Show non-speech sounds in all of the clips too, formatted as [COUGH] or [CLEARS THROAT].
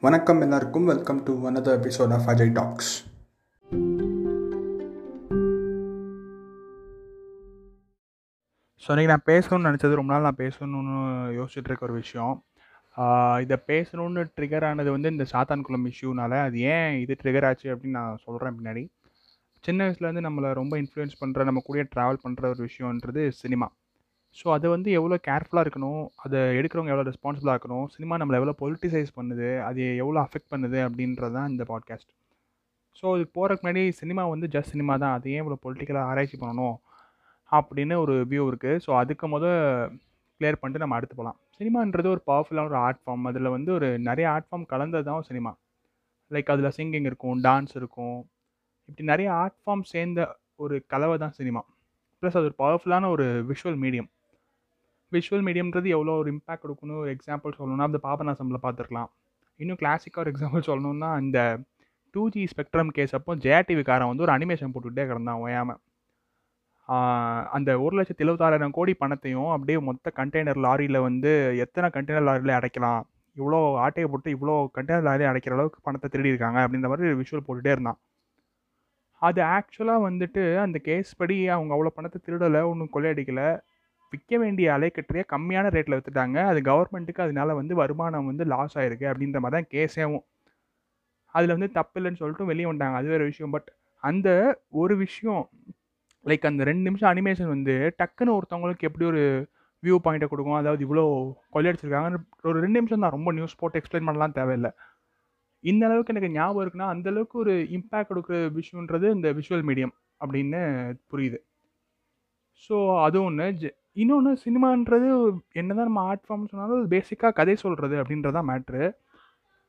வணக்கம் எல்லாருக்கும். Welcome to another episode of Ajay talks so இன்றைக்கி நான் பேசணும்னு நினச்சது ரொம்ப நாள் நான் பேசணும்னு யோசிச்சுட்டு இருக்க ஒரு விஷயம். இதை பேசணும்னு ட்ரிகர் ஆனது வந்து இந்த சாத்தான்குளம் இஷ்யூனால அது ஏன் இது ட்ரிகர் ஆச்சு அப்படின்னு நான் சொல்கிறேன் பின்னாடி. சின்ன வயசுலேருந்து நம்மளை ரொம்ப இன்ஃப்ளூயன்ஸ் பண்ணுற நம்ம கூட ட்ராவல் பண்ணுற ஒரு விஷயன்றது சினிமா ஸோ அது வந்து எவ்வளோ கேர்ஃபுல்லாக இருக்கணும் அதை எடுக்கிறவங்க எவ்வளோ ரெஸ்பான்சிபிளாக இருக்கணும் சினிமா நம்மளை எவ்வளோ பொலிட்டிசைஸ் பண்ணுது அது எவ்வளோ அஃபெக்ட் பண்ணுது அப்படின்றது தான் இந்த பாட்காஸ்ட் ஸோ இதுக்கு போகிறதுக்கு முன்னாடி சினிமா வந்து ஜஸ்ட் சினிமா தான் அது ஏன் இவ்வளோ பொலிட்டிக்கலாக ஆராய்ச்சி பண்ணணும் அப்படின்னு ஒரு வியூ இருக்குது ஸோ அதுக்கு முதல் கிளியர் பண்ணிட்டு நம்ம அடுத்து போகலாம். சினிமான்றது ஒரு பவர்ஃபுல்லான ஒரு ஆர்ட் ஃபார்ம் அதில் வந்து ஒரு நிறைய ஆர்ட் ஃபார்ம் கலந்தது தான் சினிமா லைக் அதில் சிங்கிங் இருக்கும் டான்ஸ் இருக்கும். இப்படி நிறைய ஆர்ட் ஃபார்ம் சேர்ந்த ஒரு கலவை தான் சினிமா ப்ளஸ் அது ஒரு பவர்ஃபுல்லான ஒரு விஷுவல் மீடியம் விஷுவல் மீடியம்ன்றது எவ்வளோ ஒரு இம்பாக்ட் கொடுக்கணும் ஒரு எக்ஸாம்பிள் சொல்லணும்னா அந்த பாபநாசமில் பார்த்துருக்கலாம். இன்னும் கிளாசிக்காக ஒரு எக்ஸாம்பிள் சொல்லணும்னா இந்த டூ ஜி ஸ்பெக்ட்ரம் கேஸ் அப்போ ஜேடிவிக்காரன் வந்து ஒரு அனிமேஷன் போட்டுக்கிட்டே கிடந்தான் ஓயாமல் அந்த ஒரு லட்சத்தி எழுபத்தாறாயிரம் கோடி பணத்தையும் அப்படியே மொத்த கண்டெய்னர் லாரியில் வந்து எத்தனை கண்டெய்னர் லாரியில் அடைக்கலாம்? இவ்வளோ ஆட்டையை போட்டு இவ்வளோ கண்டெய்னர் லாரி அடைக்கிற அளவுக்கு பணத்தை திருடி இருக்காங்க அப்படின்ற மாதிரி விஷுவல் போட்டுகிட்டே இருந்தான். அது ஆக்சுவலாக வந்துட்டு அந்த கேஸ் படி அவங்க அவ்வளோ பணத்தை திருடலை ஒன்றும் கொள்ளையடிக்கலை. விற்க வேண்டிய அலைக்கற்றையே கம்மியான ரேட்டில் விற்றுட்டாங்க அது கவர்மெண்ட்டுக்கு அதனால வந்து வருமானம் வந்து லாஸ் ஆயிருக்கு அப்படின்ற மாதிரி தான் கேஸேவும் அதில் வந்து தப்பு இல்லைன்னு சொல்லிட்டு வெளியே வந்தாங்க அது வேறு விஷயம். பட் அந்த ஒரு விஷயம் லைக் அந்த ரெண்டு நிமிஷம் அனிமேஷன் வந்து டக்குன்னு ஒருத்தவங்களுக்கு எப்படி ஒரு வியூ பாயிண்ட்டை கொடுக்கும்? அதாவது இவ்வளோ கொள்ளையடிச்சிருக்காங்க ஒரு ரெண்டு நிமிஷம் தான். ரொம்ப நியூஸ் போட்டு எக்ஸ்பிளைன் பண்ணலாம் தேவையில்லை. இந்த அளவுக்கு எனக்கு ஞாபகம் இருக்குன்னா அந்தளவுக்கு ஒரு இம்பேக்ட் கொடுக்குற விஷயன்றது இந்த விஷுவல் மீடியம் அப்படின்னு புரியுது. ஸோ அது ஒன்று இன்னொன்று சினிமான்றது என்னதான் நம்ம ஆர்ட் ஃபார்ம்னு சொன்னாலும் அது பேசிக்காக கதை சொல்கிறது அப்படின்றதான் மேட்ரு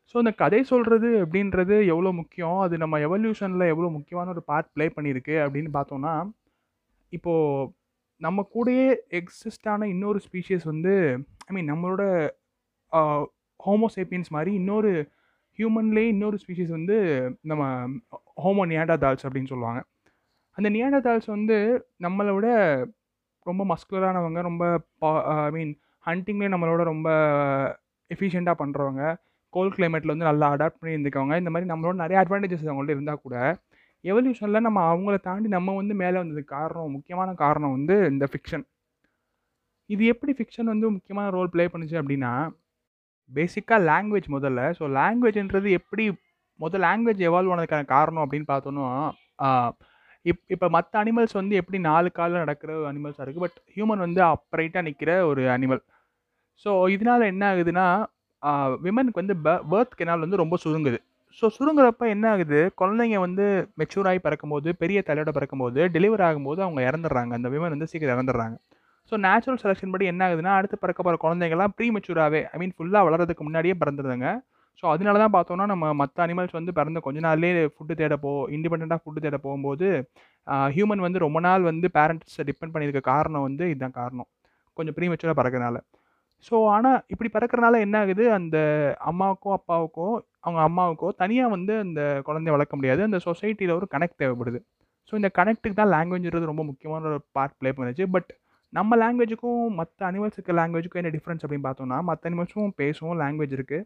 ஸோ அந்த கதை சொல்கிறது அப்படின்றது எவ்வளோ முக்கியம்? அது நம்ம எவல்யூஷனில் எவ்வளோ முக்கியமான ஒரு பார்ட் ப்ளே பண்ணியிருக்கு அப்படின்னு பார்த்தோன்னா இப்போது நம்ம கூடயே எக்ஸிஸ்டான இன்னொரு ஸ்பீஷியஸ் வந்து ஐ மீன் நம்மளோட ஹோமோசேப்பியன்ஸ் மாதிரி இன்னொரு ஹியூமன்லேயே இன்னொரு ஸ்பீஷிஸ் வந்து நம்ம ஹோமோ நியாண்டாதால்ஸ் அப்படின்னு சொல்லுவாங்க. அந்த நியாண்டாதால்ஸ் வந்து நம்மளை விட ரொம்ப மஸ்குலரானவங்க ரொம்ப பா ஐ மீன் ஹண்டிங்லேயே நம்மளோட ரொம்ப எஃபிஷியண்ட்டாக பண்ணுறவங்க கோல்ட் கிளைமேட்டில் வந்து நல்லா அடாப்ட் பண்ணி இருந்துக்கவங்க இந்த மாதிரி நம்மளோட நிறைய அட்வான்டேஜஸ் அவங்கள்ட்ட இருந்தால் கூட எவல்யூஷனில் நம்ம அவங்கள தாண்டி நம்ம வந்து மேலே வந்ததுக்கு காரணம் முக்கியமான காரணம் வந்து இந்த ஃபிக்ஷன் இது எப்படி ஃபிக்ஷன் வந்து முக்கியமான ரோல் ப்ளே பண்ணுச்சு அப்படின்னா பேசிக்காக லாங்குவேஜ் முதல்ல. ஸோ லாங்குவேஜ்ன்றது எப்படி முதல் லாங்குவேஜ் எவால்வ் ஆனதுக்கான காரணம் அப்படின்னு பார்த்தோன்னா இப் இப்போ மற்ற அனிமல்ஸ் வந்து எப்படி நாலு காலில் நடக்கிற அனிமல்ஸாக இருக்குது பட் ஹியூமன் வந்து அப்ரைட்டாக நிற்கிற ஒரு அனிமல் ஸோ இதனால் என்ன ஆகுதுன்னா விமனுக்கு வந்து ப பேர்த் கெனால் வந்து ரொம்ப சுருங்குது. ஸோ சுருங்குறப்ப என்ன ஆகுது? குழந்தைங்க வந்து மெச்சூர் ஆகி பிறக்கும்போது பெரிய தலையோட பிறக்கும்போது டெலிவரி ஆகும்போது அவங்க இறந்துடுறாங்க. அந்த விமன் வந்து சீக்கிரம் இறந்துடுறாங்க. ஸோ நேச்சுரல் செலெக்ஷன் படி என்ன ஆகுதுன்னா அடுத்து பிறக்க போகிற குழந்தைங்கலாம் ப்ரீ மெச்சூராகவே ஐ மீன் ஃபுல்லாக வளர்கிறதுக்கு முன்னாடியே பிறந்துருதுங்க ஸோ அதனால தான் பார்த்தோன்னா நம்ம மற்ற அனிமல்ஸ் வந்து பிறந்த கொஞ்ச நாள்லேயே ஃபுட்டு தேட இண்டிபெண்ட்டாக ஃபுட்டு தேட போகும்போது ஹியூமன் வந்து ரொம்ப நாள் வந்து பேரண்ட்ஸை டிபெண்ட் பண்ணியிருக்க காரணம் வந்து இதுதான் காரணம். கொஞ்சம் ப்ரீ பறக்கிறனால. ஸோ ஆனால் இப்படி பறக்கிறனால என்ன ஆகுது? அந்த அம்மாவுக்கும் அப்பாவுக்கும் அவங்க அம்மாவுக்கோ தனியாக வந்து அந்த குழந்தைய வளர்க்க முடியாது. அந்த சொசைட்டியில் ஒரு கனெக்ட் தேவைப்படுது. ஸோ இந்த கனெக்ட்டுக்கு தான் லாங்குவேஜ்ன்றது ரொம்ப முக்கியமான ஒரு பார்ட் ப்ளே பண்ணுச்சு. பட் நம்ம லாங்குவேஜுக்கும் மற்ற அனிமல்ஸுக்கு லாங்குவேஜுக்கும் என்ன டிஃப்ரென்ஸ் அப்படின்னு பார்த்தோம்னா மற்ற அனிமல்ஸும் பேசும் லாங்குவேஜ் இருக்குது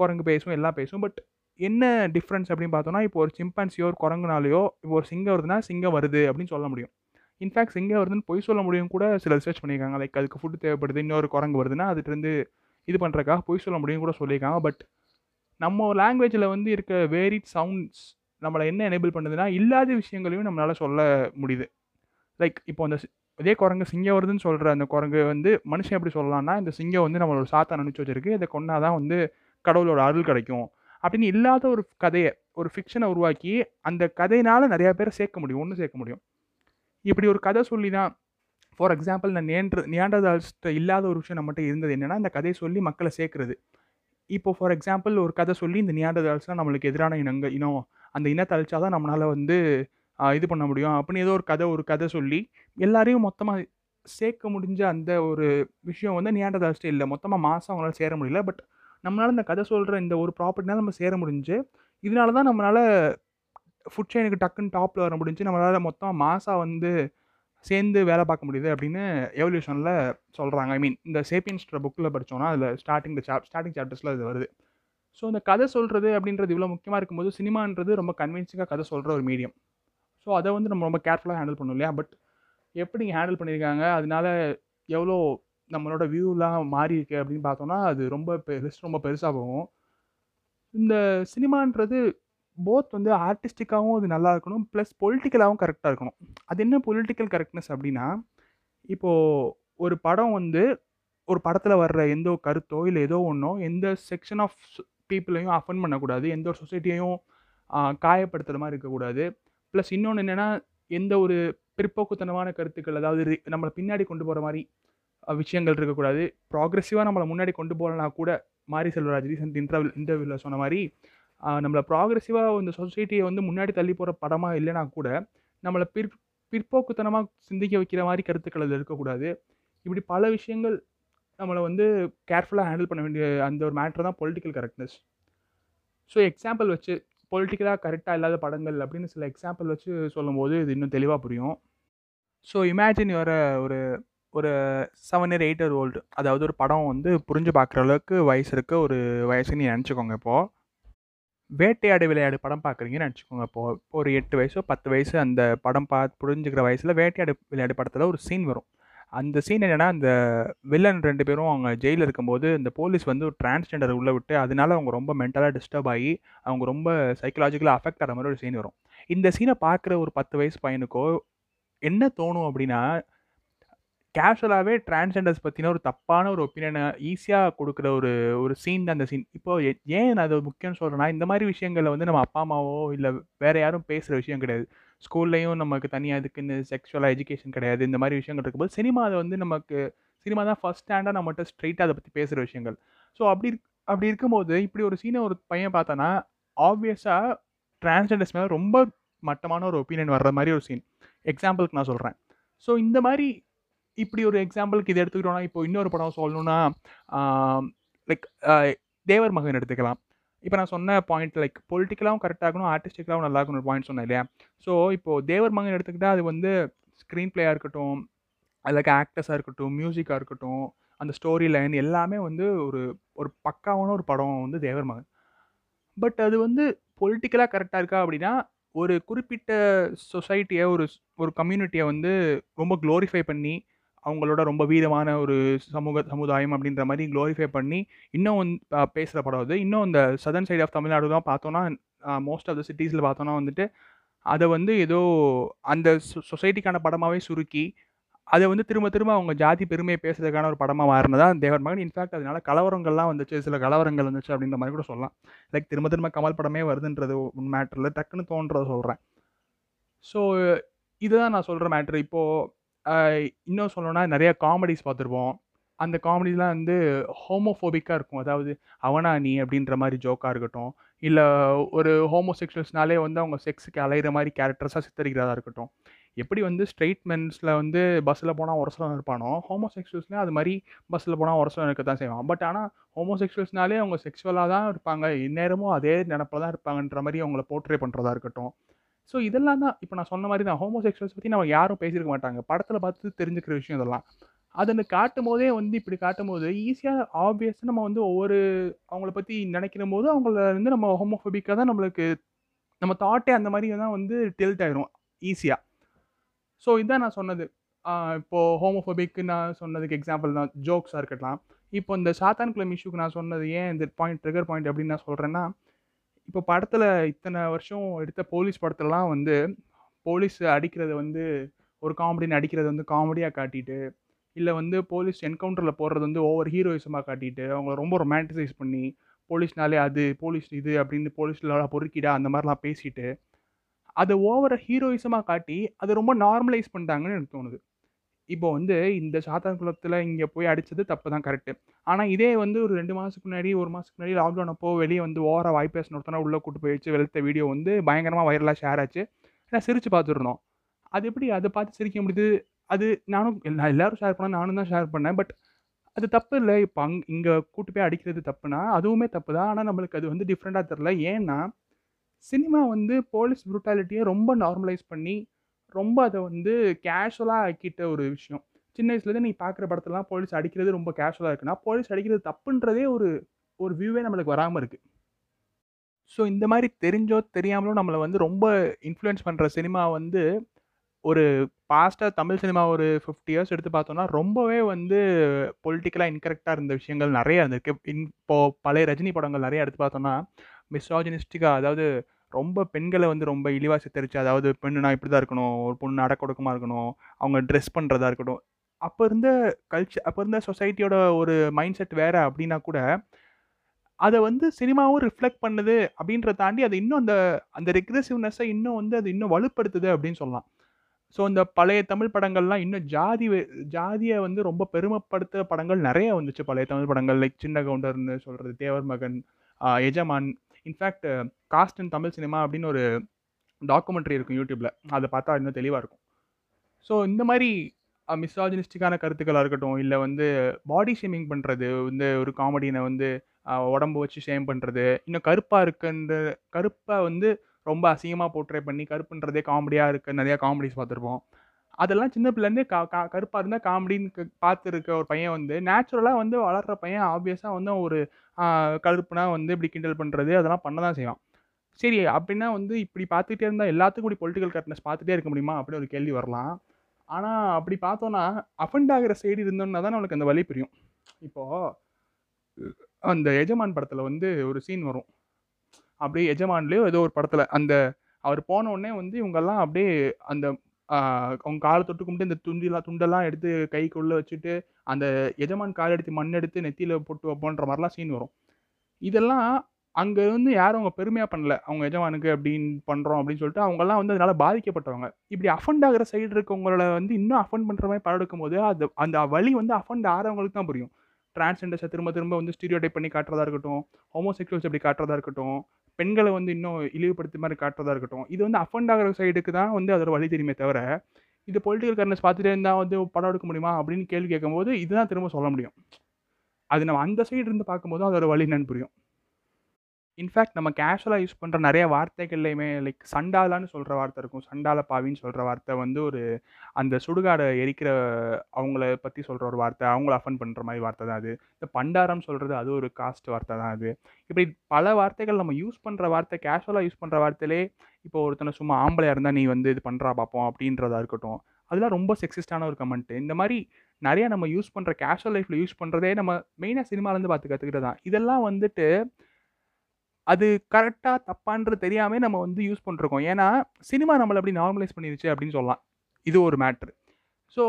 குரங்கு பேசும் எல்லாம் பேசும். பட் என்ன டிஃப்ரென்ஸ் அப்படின்னு பார்த்தோம்னா இப்போ ஒரு சிம்பான்சியோ ஒரு குரங்குனாலையோ இப்போ ஒரு சிங்கம் வருதுன்னா சிங்கம் வருது அப்படின்னு சொல்ல முடியும். இன்ஃபேக்ட் சிங்கம் வருதுன்னு பொய் சொல்ல முடியும் கூட சில ரிசர்ச் பண்ணியிருக்காங்க. லைக் அதுக்கு ஃபுட்டு தேவைப்படுது இன்னொரு குரங்கு வருதுன்னா அதுலேருந்து இது பண்ணுறக்காக பொய் சொல்ல முடியும் கூட சொல்லியிருக்காங்க. பட் நம்ம லாங்குவேஜில் வந்து இருக்க வேரிட் சவுண்ட்ஸ் நம்மளை என்ன எனேபிள் பண்ணுதுன்னா இல்லாத விஷயங்களையும் நம்மளால் சொல்ல முடியுது. லைக் இப்போ அந்த இதே குரங்கு சிங்கம் வருதுன்னு சொல்கிற அந்த குரங்கு வந்து மனுஷன் எப்படி சொல்லலாம்னா இந்த சிங்கம் வந்து நம்மளோட சாத்தா நினச்சி வச்சிருக்கு. இதை கொண்டாதான் வந்து கடவுளோட அருள் கிடைக்கும். அப்படின்னு இல்லாத ஒரு கதையை ஒரு ஃபிக்ஷனை உருவாக்கி அந்த கதையினால் நிறையா பேரை சேர்க்க முடியும் ஒன்று சேர்க்க முடியும். இப்படி ஒரு கதை சொல்லி தான் ஃபார் எக்ஸாம்பிள் நான் நேன்ற நியாண்டதால்ஸ்ட்ட இல்லாத ஒரு விஷயம் நம்மகிட்ட இருந்தது என்னென்னா இந்த கதையை சொல்லி மக்களை சேர்க்குறது. இப்போ ஃபார் எக்ஸாம்பிள் ஒரு கதை சொல்லி இந்த நியாண்டதால்ஸ்லாம் நம்மளுக்கு எதிரான இனங்க இனம் அந்த இனத்தை அழிச்சா தான் நம்மளால் வந்து இது பண்ண முடியும் அப்படின்னு ஏதோ ஒரு கதை ஒரு கதை சொல்லி எல்லாரையும் மொத்தமாக சேர்க்க முடிஞ்ச அந்த ஒரு விஷயம் வந்து நியாண்டதால்ஸ்ட்டு இல்லை. மொத்தமாக மாதம் அவங்களால சேர முடியல. பட் நம்மளால் இந்த கதை சொல்கிற இந்த ஒரு ப்ராப்பர்ட்டினால் நம்ம சேர முடிஞ்சு இதனால தான் நம்மளால் ஃபுட் செயினுக்கு டக்குன்னு டாப்பில் வர முடிஞ்சு நம்மளால் மொத்தம் மாதம் வந்து சேர்ந்து வேலை பார்க்க முடியுது அப்படின்னு எவல்யூஷனில் சொல்கிறாங்க ஐ மீன் இந்த சேப்பியன்ஸ்ன்ற புக்கில் படித்தோன்னா அதில் ஸ்டார்டிங் சாப் ஸ்டார்டிங் சாப்டர்ஸில் இது வருது. ஸோ இந்த கதை சொல்கிறது அப்படின்றது இவ்வளோ முக்கியமாக இருக்கும்போது சினிமான்றது ரொம்ப கன்வின்சிங்காக கதை சொல்கிற ஒரு மீடியம் ஸோ அதை வந்து நம்ம ரொம்ப கேர்ஃபுல்லாக ஹேண்டில் பண்ணணும் இல்லையா? பட் எப்படி ஹேண்டில் பண்ணியிருக்காங்க? அதனால எவ்வளோ நம்மளோட வியூலாம் மாறி இருக்கு அப்படின்னு பார்த்தோம்னா அது ரொம்ப லிஸ்ட் ரொம்ப பெருசாக போகும். இந்த சினிமான்றது போத் வந்து ஆர்டிஸ்டிக்காகவும் அது நல்லா இருக்கணும் ப்ளஸ் பொலிட்டிக்கலாகவும் கரெக்டாக இருக்கணும். அது என்ன பொலிட்டிக்கல் கரெக்ட்னஸ் அப்படின்னா இப்போது ஒரு படம் வந்து ஒரு படத்தில் வர்ற எந்த ஒரு கருத்தோ இல்லை ஏதோ ஒன்றோ எந்த செக்ஷன் ஆஃப் பீப்புளையும் அஃபன் பண்ணக்கூடாது எந்த ஒரு சொசைட்டியையும் காயப்படுத்துகிற மாதிரி இருக்கக்கூடாது. ப்ளஸ் இன்னொன்று என்னென்னா எந்த ஒரு பிற்போக்குத்தனமான கருத்துக்கள் அதாவது ரி- நம்மளை பின்னாடி கொண்டு போகிற மாதிரி விஷயங்கள் இருக்கக்கூடாது. ப்ராக்ரெசிவாக நம்மளை முன்னாடி கொண்டு போகலனா கூட மாரி செல்வராஜ் ரீசெண்ட் இன்டர்வியூ இன்டர்வியூவில் சொன்ன மாதிரி நம்மளை ப்ராக்ரெசிவாக இந்த சொசைட்டியை வந்து முன்னாடி தள்ளி போகிற படமாக இல்லைனா கூட நம்மளை பிற் பிற்போக்குத்தனமாக சிந்திக்க வைக்கிற மாதிரி கருத்துக்கள் அதில் இருக்கக்கூடாது. இப்படி பல விஷயங்கள் நம்மளை வந்து கேர்ஃபுல்லாக ஹேண்டில் பண்ண வேண்டிய அந்த ஒரு மேட்ரு தான் பொலிட்டிக்கல் கரெக்ட்னஸ் ஸோ எக்ஸாம்பிள் வச்சு பொலிட்டிக்கலாக கரெக்டாக இல்லாத படங்கள் அப்படின்னு சில எக்ஸாம்பிள் வச்சு சொல்லும்போது இது இன்னும் தெளிவாக புரியும். ஸோ இமேஜின் வர ஒரு ஒரு seven year eight year old அதாவது ஒரு படம் வந்து புரிஞ்சு பார்க்குற அளவுக்கு வயசு இருக்க ஒரு வயசுன்னு நினச்சிக்கோங்க இப்போது வேட்டையாடு விளையாடு படம் பார்க்குறீங்கன்னு நினச்சிக்கோங்க இப்போது ஒரு எட்டு வயசோ பத்து வயசு அந்த படம் பார்த்து புரிஞ்சுக்கிற வயசில் வேட்டையாடு விளையாடு படத்தில் ஒரு சீன் வரும். அந்த சீன் என்னென்னா அந்த வில்லன் ரெண்டு பேரும் அவங்க ஜெயிலில் இருக்கும்போது இந்த போலீஸ் வந்து ஒரு டிரான்ஸ்ஜெண்டர் உள்ளே விட்டு அதனால அவங்க ரொம்ப மென்டலாக டிஸ்டர்ப் ஆகி அவங்க ரொம்ப சைக்கலாஜிக்கலாக அஃபெக்ட் ஆகிற மாதிரி ஒரு சீன் வரும். இந்த சீனை பார்க்குற ஒரு பத்து வயசு பையனுக்கோ என்ன தோணும் அப்படின்னா கேஷுவலாகவே டிரான்ஸெண்டர்ஸ் பற்றின ஒரு தப்பான ஒரு ஒப்பீனியனை ஈஸியாக கொடுக்குற ஒரு ஒரு சீன் தான் அந்த சீன் இப்போ ஏ- ஏன் நான் அது முக்கியம்னு சொல்கிறேன்னா இந்த மாதிரி விஷயங்களை வந்து நம்ம அப்பா அம்மாவோ இல்லை வேறு யாரும் பேசுகிற விஷயம் கிடையாது. ஸ்கூல்லையும் நமக்கு தனியாக இதுக்குன்னு செக்ஷுவலாக எஜுகேஷன் கிடையாது. இந்த மாதிரி விஷயங்கள் இருக்கும்போது சினிமாவை வந்து நமக்கு சினிமா தான் ஃபஸ்ட் ஸ்டாண்டாக நம்மகிட்ட ஸ்ட்ரைட்டாக அதை பற்றி பேசுகிற விஷயங்கள். ஸோ அப்படி அப்படி இருக்கும்போது இப்படி ஒரு சீனை ஒரு பையன் பார்த்தோன்னா ஆப்வியஸாக டிரான்ஸ்ஜெண்டர்ஸ் மேலே ரொம்ப மட்டமான ஒரு ஒப்பீனியன் வர்ற மாதிரி ஒரு சீன் எக்ஸாம்பிளுக்கு நான் சொல்கிறேன் ஸோ இந்த மாதிரி இப்படி ஒரு எக்ஸாம்பிளுக்கு இது எடுத்துக்கிட்டோம்னா இப்போ இன்னொரு படம் சொல்லணும்னா லைக் தேவர் மகன் எடுத்துக்கலாம். இப்போ நான் சொன்ன பாயிண்ட் லைக் பொலிட்டிக்கலாகவும் கரெக்டாக இருக்கணும் ஆர்டிஸ்டிக்கலாகவும் நல்லா இருக்கணும் பாயிண்ட் சொன்னேன் இல்லையா? ஸோ இப்போது தேவர் மகன் எடுத்துக்கிட்டால் அது வந்து ஸ்க்ரீன் பிளேயாக இருக்கட்டும் அதுக்கு ஆக்டர்ஸாக இருக்கட்டும் மியூசிக்காக இருக்கட்டும் அந்த ஸ்டோரி லைன் எல்லாமே வந்து ஒரு ஒரு பக்காவான ஒரு படம் வந்து தேவர் மகன். பட் அது வந்து பொலிட்டிக்கலாக கரெக்டாக இருக்கா அப்படின்னா ஒரு குறிப்பிட்ட சொசைட்டியை ஒரு ஒரு கம்யூனிட்டியை வந்து ரொம்ப க்ளோரிஃபை பண்ணி அவங்களோட ரொம்ப வீரமான ஒரு சமூக சமுதாயம் அப்படின்ற மாதிரி க்ளோரிஃபை பண்ணி இன்னும் வந்து பேசுகிற படம் அது. இன்னும் இந்த சதர்ன் சைடு ஆஃப் தமிழ்நாடுலாம் பார்த்தோன்னா மோஸ்ட் ஆஃப் த சிட்டிஸில் பார்த்தோன்னா வந்துட்டு அதை வந்து ஏதோ அந்த சொசைட்டிக்கான படமாகவே சுருக்கி அதை வந்து திரும்ப திரும்ப அவங்க ஜாதி பெருமையை பேசுறதுக்கான ஒரு படமாக மாறினதா தேவர் மகன். இன்ஃபேக்ட் அதனால கலவரங்கள்லாம் வந்துச்சு. சில கலவரங்கள் வந்துச்சு அப்படின்ற மாதிரி கூட சொல்லலாம். லைக் திரும்ப திரும்ப கமல் படமே வருதுன்றது மேட்டரில் டக்குன்னு தோன்றதை சொல்கிறேன் ஸோ இதுதான் நான் சொல்கிற மேட்ரு இப்போது இன்னும் சொல்லணும்னா நிறைய காமெடிஸ் பார்த்துருப்போம். அந்த காமெடிலாம் வந்து ஹோமோஃபோபிக்காக இருக்கும். அதாவது அவனா நீ? அப்படின்ற மாதிரி ஜோக்காக இருக்கட்டும். இல்லை ஒரு ஹோமோசெக்ஷுவல்ஸ்னாலே வந்து அவங்க செக்ஸுக்கு அலையிற மாதிரி கேரக்டர்ஸாக சித்தரிக்கிறதா இருக்கட்டும். எப்படி வந்து ஸ்ட்ரெயிட் மென்ஸில் வந்து பஸ்ஸில் போனால் உரசலம் இருப்பானோ ஹோமோசெக்ஷுவல்ஸ்லேயும் அது மாதிரி பஸ்ஸில் போனால் உரசலம் இருக்க தான் செய்வான். பட் ஆனால் ஹோமோசெக்ஷுவல்ஸ்னாலே அவங்க செக்ஷுவலாக தான் இருப்பாங்க. இந்நேரமும் அதே நினப்பில் தான் இருப்பாங்கன்ற மாதிரி அவங்கள போர்ட்ரே பண்ணுறதா இருக்கட்டும். ஸோ இதெல்லாம் தான் இப்போ நான் சொன்ன மாதிரி தான். ஹோமோசெக்ஷுவல்ஸ் பற்றி நம்ம யாரும் பேசியிருக்க மாட்டாங்க. படத்தில் பார்த்து தெரிஞ்சுக்கிற விஷயம் இதெல்லாம். அது காட்டும் போதே வந்து இப்படி காட்டும் போது ஈஸியாக ஆப்வியஸாக நம்ம வந்து ஒவ்வொரு அவங்கள பற்றி நினைக்கிற போது அவங்கள வந்து நம்ம ஹோமோஃபோபிக்காக தான் நம்மளுக்கு நம்ம தாட்டே அந்த மாதிரி தான் வந்து டெல்ட் ஆயிரும். ஈஸியாக ஸோ இதுதான் நான் சொன்னது. இப்போது இப்போ ஹோமோஃபோபிக்கு நான் சொன்னதுக்கு எக்ஸாம்பிள் தான். ஜோக்ஸாக இருக்கட்டும் இப்போ இந்த சாத்தான் குளம் இஷ்யூக்கு நான் சொன்னது ஏன் இந்த பாயிண்ட் ட்ரிகர் பாயிண்ட் அப்படின்னு நான் சொல்கிறேன்னா இப்போ படத்தில் இத்தனை வருஷம் எடுத்த போலீஸ் படத்துலலாம் வந்து போலீஸ் அடிக்கிறது வந்து ஒரு காமெடின்னு அடிக்கிறது வந்து காமெடியாக காட்டிட்டு இல்லை வந்து போலீஸ் என்கவுண்டரில் போடுறது வந்து ஓவர் ஹீரோயிசமாக காட்டிட்டு அவங்கள ரொம்ப ரொமான்டிசைஸ் பண்ணி போலீஸ்னாலே அது போலீஸ் இது அப்படின்னு போலீஸில் பொறுக்கிடா அந்த மாதிரிலாம் பேசிட்டு அதை ஓவர ஹீரோயிசமாக காட்டி அதை ரொம்ப நார்மலைஸ் பண்ணிட்டாங்கன்னு எனக்கு தோணுது. இப்போ வந்து இந்த சாத்தான் குளத்தில் இங்கே போய் அடித்தது தப்பு தான் கரெக்டு ஆனால் இதே வந்து ஒரு ரெண்டு மாதத்துக்கு முன்னாடி ஒரு மாதத்துக்கு முன்னாடி லாக்டவுன் அப்போ வெளியே வந்து ஓவராக வாய் ஒருத்தனா உள்ளே கூட்டு போய் வச்சு வெளுத்த வீடியோ வந்து பயங்கரமாக வைரலாக ஷேர் ஆச்சு. நான் சிரித்து பார்த்துருந்தோம் அது எப்படி? அதை பார்த்து சிரிக்க முடியுது? அது நானும் நான் எல்லோரும் ஷேர் பண்ணேன் நானும் தான் ஷேர் பண்ணேன். பட் அது தப்பு இல்லை. இப்போ அங் இங்கே கூட்டு போய் அடிக்கிறது தப்புனா அதுவுமே தப்பு தான் ஆனால் நம்மளுக்கு அது வந்து டிஃப்ரெண்ட்டாக தெரில ஏன்னா சினிமா வந்து போலீஸ் ப்ரூட்டாலிட்டியை ரொம்ப நார்மலைஸ் பண்ணி ரொம்ப அதை வந்து கேஷுவலாக ஆக்கிட்ட ஒரு விஷயம் சின்ன வயசுலேருந்து நீ பார்க்குற படத்தெல்லாம் போலீஸ் அடிக்கிறது ரொம்ப கேஷுவலாக இருக்குன்னா போலீஸ் அடிக்கிறது தப்புன்றதே ஒரு ஒரு வியூவே நம்மளுக்கு வராமல் இருக்குது ஸோ இந்த மாதிரி தெரிஞ்சோ, தெரியாமலோ நம்மளை வந்து ரொம்ப இன்ஃப்ளூயன்ஸ் பண்ணுற சினிமா வந்து ஒரு பாஸ்டாக தமிழ் சினிமா ஒரு 50 இயர்ஸ் எடுத்து பார்த்தோம்னா, ரொம்பவே வந்து பொலிட்டிக்கலாக இன்கரெக்டாக இருந்த விஷயங்கள் நிறையா இருந்திருக்கு. இன் இப்போது பழைய ரஜினி படங்கள் நிறைய எடுத்து பார்த்தோம்னா, மிஸ்ஆஜினிஸ்டிக்காக அதாவது ரொம்ப பெண்களை வந்து ரொம்ப இழிவாக சித்தரிச்சு, அதாவது பெண்ணுனா இப்படிதான் இருக்கணும், ஒரு பொண்ணு அடக்கொடுக்கமாக இருக்கணும், அவங்க ட்ரெஸ் பண்ணுறதா இருக்கட்டும். அப்போ இருந்த கல்ச்சர் அப்போ இருந்த சொசைட்டியோட ஒரு மைண்ட் செட் வேறு அப்படின்னா கூட, அதை வந்து சினிமாவும் ரிஃப்ளெக்ட் பண்ணுது அப்படின்றத தாண்டி, அது இன்னும் அந்த அந்த ரெக்ரெசிவ்னஸை இன்னும் வந்து அது இன்னும் வலுப்படுத்துது அப்படின்னு சொல்லலாம். ஸோ இந்த பழைய தமிழ் படங்கள்லாம் இன்னும் ஜாதி ஜாதியை வந்து ரொம்ப பெருமைப்படுத்த படங்கள் நிறைய வந்துச்சு பழைய தமிழ் படங்கள். லைக் சின்ன கவுண்டர்ன்னு சொல்கிறது Thevar Magan, Ejaman. In fact caste in Tamil cinema அப்படின்னு ஒரு டாக்குமெண்ட்ரி இருக்கும் யூடியூப்பில் அதை பார்த்தா இன்னும் தெளிவாக இருக்கும். ஸோ இந்த மாதிரி மிஸ்ஆஜினிஸ்டிக்கான கருத்துக்களாக இருக்கட்டும், இல்லை வந்து பாடி ஷேமிங் பண்ணுறது வந்து ஒரு காமெடியினை வந்து உடம்பு வச்சு ஷேம் பண்ணுறது இன்னும் கருப்பாக இருக்குன்ற கருப்பை வந்து ரொம்ப அசிங்கமாக போர்ட்ரே பண்ணி கருப்புன்றதே காமெடியாக இருக்க நிறையா காமெடிஸ் பார்த்துருப்போம். அதெல்லாம் சின்ன பிள்ளைலருந்தே கா கா கருப்பாக இருந்தால் காமெடின்னு பார்த்துருக்க ஒரு பையன் வந்து நேச்சுரலாக வந்து வளர்கிற பையன் ஆப்வியஸாக வந்து ஒரு கருப்புனா வந்து இப்படி கிண்டல் பண்ணுறது அதெல்லாம் பண்ண தான் செய்வான். சரி அப்படின்னா வந்து இப்படி பார்த்துட்டே இருந்தால் எல்லாத்துக்கும் இப்படி பொலிட்டிக்கல் கரெக்ட்னஸ் பார்த்துட்டே இருக்க முடியுமா? அப்படின்னு ஒரு கேள்வி வரலாம். ஆனால் அப்படி பார்த்தோன்னா அஃபெண்ட் ஆகிற சைடு இருந்தோம்னா தான் நம்மளுக்கு அந்த வழி புரியும். இப்போது அந்த எஜமான் படத்தில் வந்து ஒரு சீன் வரும். அப்படியே எஜமான்லேயோ ஏதோ ஒரு படத்தில் அந்த அவர் போன உடனே வந்து இவங்கெல்லாம் அப்படியே அந்த அவங்க காலை தொட்டு கும்பிட்டு இந்த துண்டிலாம் துண்டெல்லாம் எடுத்து கைக்குள்ளே வச்சுட்டு, அந்த எஜமான் கால் எடுத்து மண் எடுத்து நெத்தியில் போட்டு வைப்போன்ற மாதிரிலாம் சீன் வரும். இதெல்லாம் அங்கே வந்து யாரும் அவங்க பெருமையாக பண்ணல. அவங்க எஜமானுக்கு அப்படின்னு பண்ணுறோம் அப்படின்னு சொல்லிட்டு அவங்கெல்லாம் வந்து அதனால் பாதிக்கப்பட்டவங்க. இப்படி அஃபெண்ட் ஆகுற சைடு இருக்கவங்கள வந்து இன்னும் அஃபண்ட் பண்ணுற மாதிரி படம் போது அது அந்த வழி வந்து அஃபெண்ட் ஆகிறவங்களுக்கு தான் புரியும். டிரான்ஸ்ஜெண்டர்ஸ திரும்ப திரும்ப வந்து ஸ்டீரியோடைப் பண்ணி காட்டுறதா இருக்கட்டும், ஹோமோசெக்சுவல்ஸ் அப்படி காட்டுறதா இருக்கட்டும், பெண்களை வந்து இன்னும் இழிவுபடுத்த மாதிரி காட்டுறதா இருக்கட்டும். இது வந்து அஃபண்ட் ஆகிற சைடுக்கு தான் வந்து அதோட வழி தெரியுமே தவிர, இது பொலிட்டிக்கல் கரண்ட்ஸ் பார்த்துட்டே இருந்தால் வந்து படம் எடுக்க முடியுமா? அப்படின்னு கேள்வி கேட்கும்போது, இதுதான் திரும்ப சொல்ல முடியும். அது நம்ம அந்த சைடு இருந்து பார்க்கும்போது அதோட வழி என்னன்னு புரியும். இன்ஃபேக்ட் நம்ம கேஷுவலாக யூஸ் பண்ணுற நிறைய வார்த்தைகள்லையுமே லைக் சண்டாலான்னு சொல்கிற வார்த்தை இருக்கும். சண்டால பாவின்னு சொல்கிற வார்த்தை வந்து ஒரு அந்த சுடுகாடை எரிக்கிற அவங்கள பற்றி சொல்கிற ஒரு வார்த்தை. அவங்கள அஃபன் பண்ணுற மாதிரி வார்த்தை தான் அது. இந்த பண்டாரம் சொல்கிறது அது ஒரு காஸ்ட் வார்த்தை தான் அது. இப்படி பல வார்த்தைகள் நம்ம யூஸ் பண்ணுற வார்த்தை கேஷுவலாக யூஸ் பண்ணுற வார்த்தையிலே, இப்போ ஒருத்தனை சும்மா ஆம்பளையாக இருந்தால் நீ வந்து இது பண்ணுறா பார்ப்போம் அப்படின்றதா இருக்கட்டும். அதெல்லாம் ரொம்ப செக்ஸிஸ்டான ஒரு கமெண்ட்டு இந்த மாதிரி நிறையா நம்ம யூஸ் பண்ணுற கேஷுவல் லைஃப்பில் யூஸ் பண்ணுறதே நம்ம மெயினாக சினிமாலேருந்து பார்த்து கத்துக்கிட்டது தான். இதெல்லாம் வந்துட்டு அது கரெக்டாக தப்பான்றது தெரியாமல் நம்ம வந்து யூஸ் பண்ணிருக்கோம். ஏன்னா, சினிமா நம்மளை அப்படி நார்மலைஸ் பண்ணிருச்சு அப்படின்னு சொல்லலாம். இது ஒரு மேட்ரு. ஸோ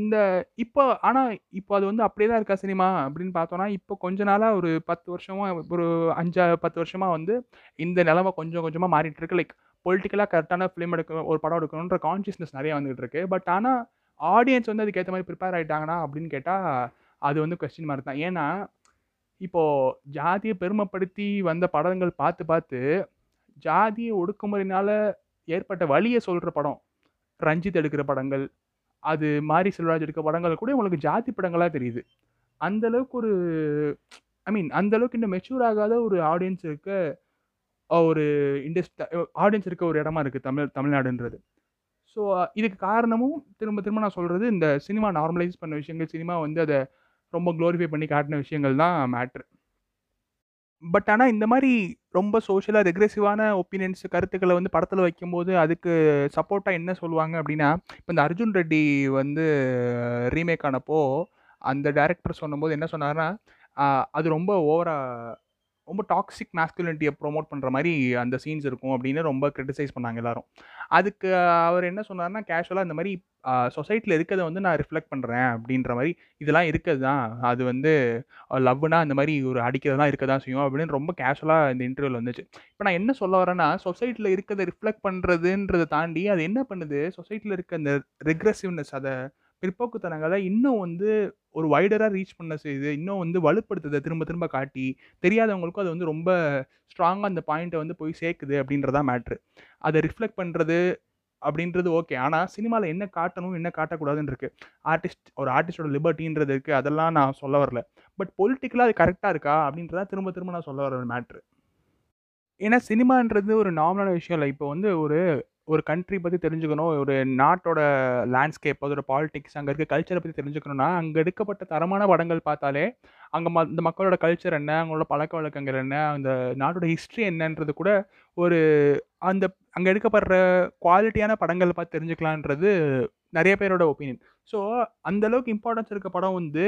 இந்த இப்போ ஆனால் இப்போ அது வந்து அப்படியே தான் இருக்கா சினிமா அப்படின்னு பார்த்தோன்னா இப்போ கொஞ்ச நாளாக ஒரு 10 வருஷமா ஒரு அஞ்சா பத்து வருஷமாக வந்து இந்த நிலமை கொஞ்சம் கொஞ்சமாக மாறிட்டு இருக்கு. லைக் பொலிட்டிக்கலாக கரெக்டான ஃபிலிம் எடுக்கணும், ஒரு படம் எடுக்கணுன்ற கான்ஷியஸ்னஸ் நிறையா வந்துகிட்டு இருக்கு. பட் ஆனால் ஆடியன்ஸ் வந்து அதுக்கேற்ற மாதிரி ப்ரிப்பேர் ஆகிட்டாங்கன்னா அப்படின்னு கேட்டால் அது வந்து கொஸ்டின் மாதிரி தான். ஏன்னா, இப்போது ஜாதியை பெருமைப்படுத்தி வந்த படங்கள் பார்த்து பார்த்து, ஜாதிய ஒடுக்குமுறையினால் ஏற்பட்ட வழியை சொல்கிற படம். ரஞ்சித் எடுக்கிற படங்கள், அது மாரி செல்வராஜ் எடுக்கிற படங்கள் கூட உங்களுக்கு ஜாதி படங்களாக தெரியுது. அந்த அளவுக்கு ஒரு ஐ மீன் அந்த அளவுக்கு இன்னும் மெச்சூர் ஆகாத ஒரு ஆடியன்ஸ் இருக்க ஒரு இண்டஸ்ட் ஆடியன்ஸ் இருக்க ஒரு இடமா இருக்குது தமிழ் தமிழ்நாடுன்றது. ஸோ இதுக்கு காரணமும் திரும்ப திரும்ப நான் சொல்கிறது இந்த சினிமா நார்மலைஸ் பண்ண விஷயங்கள், சினிமா வந்து அதை ரொம்ப க்ளோரிஃபை பண்ணி காட்டின விஷயங்கள் தான் மேட்ரு. பட் ஆனால் இந்த மாதிரி ரொம்ப சோஷியலாக ரெக்ரெசிவான ஒப்பீனியன்ஸ் கருத்துக்களை வந்து படத்தில் வைக்கும்போது, அதுக்கு சப்போர்ட்டாக என்ன சொல்லுவாங்க அப்படின்னா, இப்போ இந்த அர்ஜுன் ரெட்டி வந்து ரீமேக் ஆனப்போ, அந்த டேரக்டர் சொன்னபோது என்ன சொன்னார்னா அது ரொம்ப ஓவராக ரொம்ப டாக்ஸிக் மேஸ்குலினிட்டியை ப்ரமோட் பண்ணுற மாதிரி அந்த சீன்ஸ் இருக்கும் அப்படின்னு ரொம்ப கிரிட்டிசைஸ் பண்ணாங்க எல்லாரும். அதுக்கு அவர் என்ன சொன்னார்னா கேஷுவலாக இந்த மாதிரி சொசைட்டியில் இருக்கிறத வந்து நான் ரிஃப்ளெக்ட் பண்ணுறேன் அப்படின்ற மாதிரி இதெல்லாம் இருக்குது தான். அது வந்து லவ்னா இந்த மாதிரி ஒரு அடிக்கிறதெல்லாம் இருக்க தான் செய்யும் அப்படின்னு ரொம்ப கேஷுவலாக இந்த இன்டர்வியூவில் வந்துச்சு. இப்போ நான் என்ன சொல்ல வரேன்னா, சொசைட்டியில் இருக்கிறத ரிஃப்ளெக்ட் பண்ணுறதுன்றதை தாண்டி, அது என்ன பண்ணுது, சொசைட்டியில் இருக்க அந்த ரெக்ரெசிவ்னஸ் அதை பிற்போக்குத்தனங்களை இன்னும் வந்து ஒரு வைடராக ரீச் பண்ண செய்யுது. இன்னும் வந்து வலுப்படுத்துதை திரும்ப திரும்ப காட்டி, தெரியாதவங்களுக்கும் அது வந்து ரொம்ப ஸ்ட்ராங்காக அந்த பாயிண்ட்டை வந்து போய் சேர்க்குது அப்படின்றதா மேட்ரு. அதை ரிஃப்ளெக்ட் பண்ணுறது அப்படின்றது ஓகே. ஆனால் சினிமாவில் என்ன காட்டணும், என்ன காட்டக்கூடாதுன்னு இருக்குது ஆர்டிஸ்ட் ஒரு ஆர்டிஸ்டோட லிபர்ட்டின்றது இருக்குது அதெல்லாம் நான் சொல்ல வரல. பட் பொலிட்டிக்கலாக அது கரெக்டாக இருக்கா அப்படின்றத திரும்ப திரும்ப நான் சொல்ல வர ஒரு மேட்ரு. ஏன்னா சினிமான்றது ஒரு நார்மலான விஷயம் இல்லை இப்போ வந்து ஒரு ஒரு கண்ட்ரி பற்றி தெரிஞ்சுக்கணும், ஒரு நாட்டோட லேண்ட்ஸ்கேப், அதோட பாலிடிக்ஸ், அங்கே இருக்க கல்ச்சரை பற்றி தெரிஞ்சுக்கணும்னா, அங்கே எடுக்கப்பட்ட தரமான படங்கள் பார்த்தாலே, அங்கே ம இந்த மக்களோட கல்ச்சர் என்ன அவங்களோட பழக்க வழக்கங்கள் என்ன அந்த நாட்டோட ஹிஸ்ட்ரி என்னன்றது கூட ஒரு அந்த அங்கே எடுக்கப்படுற குவாலிட்டியான படங்கள் பார்த்து தெரிஞ்சுக்கலான்றது நிறைய பேரோட ஒப்பீனியன் ஸோ அந்தளவுக்கு இம்பார்ட்டன்ஸ் இருக்க படம் வந்து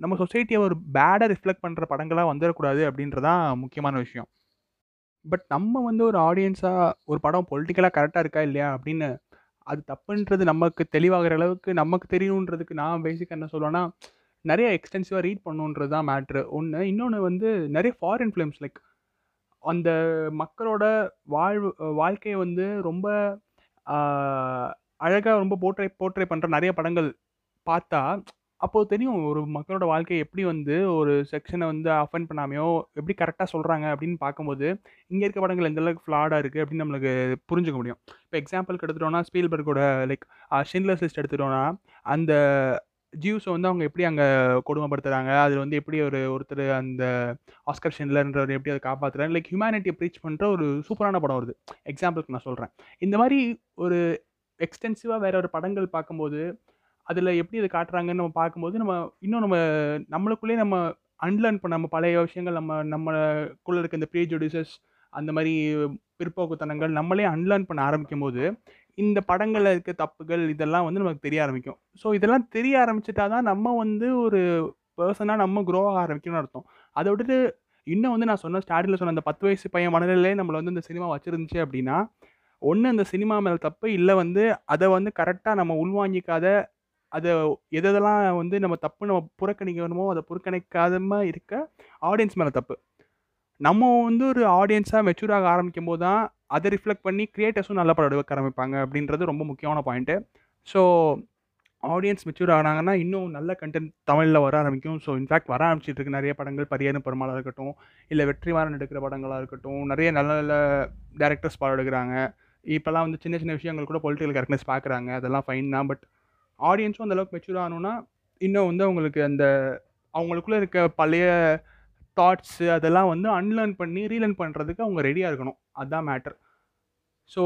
நம்ம சொசைட்டியை ஒரு பேடாக ரிஃப்ளெக்ட் பண்ணுற படங்களாக வந்துடக்கூடாது அப்படின்றதான் முக்கியமான விஷயம். பட் நம்ம வந்து ஒரு ஆடியன்ஸாக ஒரு படம் பொலிட்டிக்கலாக கரெக்டாக இருக்கா இல்லையா அப்படின்னு அது தப்புன்றது நமக்கு தெளிவாகிற அளவுக்கு நமக்கு தெரியணுன்றதுக்கு நான் பேசிக்காக என்ன சொல்லுவேன்னா நிறைய எக்ஸ்டென்சிவாக ரீட் பண்ணுன்றது தான் மேட்ரு ஒன்று இன்னொன்று வந்து நிறைய ஃபாரின் ஃபிலிம்ஸ் லைக் அந்த மக்களோட வாழ்வு வாழ்க்கையை வந்து ரொம்ப அழகாக ரொம்ப போர்ட்ரே போர்ட்ரே பண்ணுற நிறைய படங்கள் பார்த்தா அப்போது தெரியும் ஒரு மக்களோட வாழ்க்கை எப்படி வந்து ஒரு செக்ஷனை வந்து அஃபெண்ட் பண்ணாமையோ எப்படி கரெக்டாக சொல்கிறாங்க அப்படின்னு பார்க்கும்போது இங்கே இருக்க படங்கள் எந்த அளவுக்கு ஃப்ளாடாக இருக்குது அப்படின்னு நம்மளுக்கு புரிஞ்சுக்க முடியும். இப்போ எக்ஸாம்பிளுக்கு எடுத்துட்டோம்னா ஸ்பீல்பர்கோட லைக் ஷின்லஸ் லிஸ்ட் எடுத்துட்டோம்னா அந்த ஜியூஸை வந்து அவங்க எப்படி அங்கே கொடுமைப்படுத்துகிறாங்க அதில் வந்து எப்படி ஒரு ஒருத்தர் அந்த ஆஸ்கர் ஷின்லர்ன்றவர் எப்படி அதை காப்பாற்றுறாரு லைக் ஹியூமனிட்டியை ப்ரீச் பண்ணுற ஒரு சூப்பரான படம் வருது. எக்ஸாம்பிளுக்கு நான் சொல்கிறேன் இந்த மாதிரி ஒரு எக்ஸ்டென்சிவாக வேற ஒரு படங்கள் பார்க்கும்போது அதில் எப்படி இதை காட்டுறாங்கன்னு நம்ம பார்க்கும்போது நம்ம இன்னும் நம்ம நம்மளுக்குள்ளேயே நம்ம அன்லேர்ன் பண்ண நம்ம பழைய விஷயங்கள் நம்ம நம்மளுக்குள்ளே இருக்க இந்த ப்ரீஜுடிசஸ் அந்த மாதிரி பிற்போக்குத்தனங்கள் நம்மளே அன்லேர்ன் பண்ண ஆரம்பிக்கும் போது இந்த படங்களில் இருக்க தப்புகள் இதெல்லாம் வந்து நமக்கு தெரிய ஆரம்பிக்கும். ஸோ இதெல்லாம் தெரிய ஆரம்பிச்சிட்டா தான் நம்ம வந்து ஒரு பர்சனாக நம்ம க்ரோ ஆக ஆரம்பிக்கணும்னு அர்த்தம். அதை விட்டுட்டு இன்னும் வந்து நான் சொன்ன ஸ்டார்டில் சொன்ன அந்த பத்து வயசு பையன் மனநிலையே நம்மளை வந்து இந்த சினிமா வச்சுருந்துச்சு அப்படின்னா ஒன்று அந்த சினிமா மேலே தப்பு இல்லை வந்து அதை வந்து கரெக்டாக நம்ம உள்வாங்கிக்காத அதை எதெல்லாம் வந்து நம்ம தப்பு நம்ம புறக்கணிக்கணுமோ அதை புறக்கணிக்காதம இருக்க ஆடியன்ஸ் மேலே தப்பு. நம்ம வந்து ஒரு ஆடியன்ஸாக மெச்சூராக ஆரம்பிக்கும் போது தான் அதை ரிஃப்ளெக்ட் பண்ணி கிரியேட்டர்ஸும் நல்ல படம் எடுக்க ஆரம்பிப்பாங்க அப்படின்றது ரொம்ப முக்கியமான பாயிண்ட்டு ஸோ ஆடியன்ஸ் மெச்சூர் ஆனாங்கன்னா இன்னும் நல்ல கண்டென்ட் தமிழில் வர ஆரம்பிக்கும். ஸோ இன்ஃபேக்ட் வர ஆரம்பிச்சிட்டு இருக்கு நிறைய படங்கள். பரியரும் பெருமாளாக இருக்கட்டும் இல்லை வெற்றிமாறன் எடுக்கிற படங்களாக இருக்கட்டும் நிறைய நல்ல நல்ல டேரக்டர்ஸ் படம் எடுக்கிறாங்க. இப்போல்லாம் வந்து சின்ன சின்ன விஷயங்கள் கூட பொலிட்டிக்கல் கரெக்ட்னஸ் பார்க்குறாங்க அதெல்லாம் ஃபைன் தான். பட் ஆடியன்ஸும் அந்தளவுக்கு மெச்சூர் ஆகணும்னா இன்னும் வந்து அவங்களுக்கு அந்த அவங்களுக்குள்ளே இருக்க பழைய தாட்ஸு அதெல்லாம் வந்து அன்லேர்ன் பண்ணி ரீலேர்ன் பண்ணுறதுக்கு அவங்க ரெடியாக இருக்கணும். அதுதான் மேட்டர் ஸோ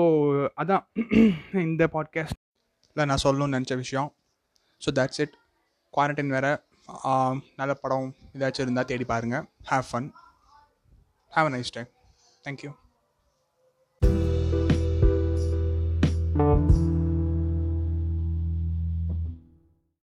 அதான் [CLEARS THROAT] இந்த பாட்காஸ்ட்டில் நான் சொல்லணும்னு நினச்ச விஷயம். ஸோ தட்ஸ் இட் குவாரண்டைன் வேறு. நல்ல படம் ஏதாச்சும் இருந்தால் தேடி பாருங்கள் have fun have a nice day thank you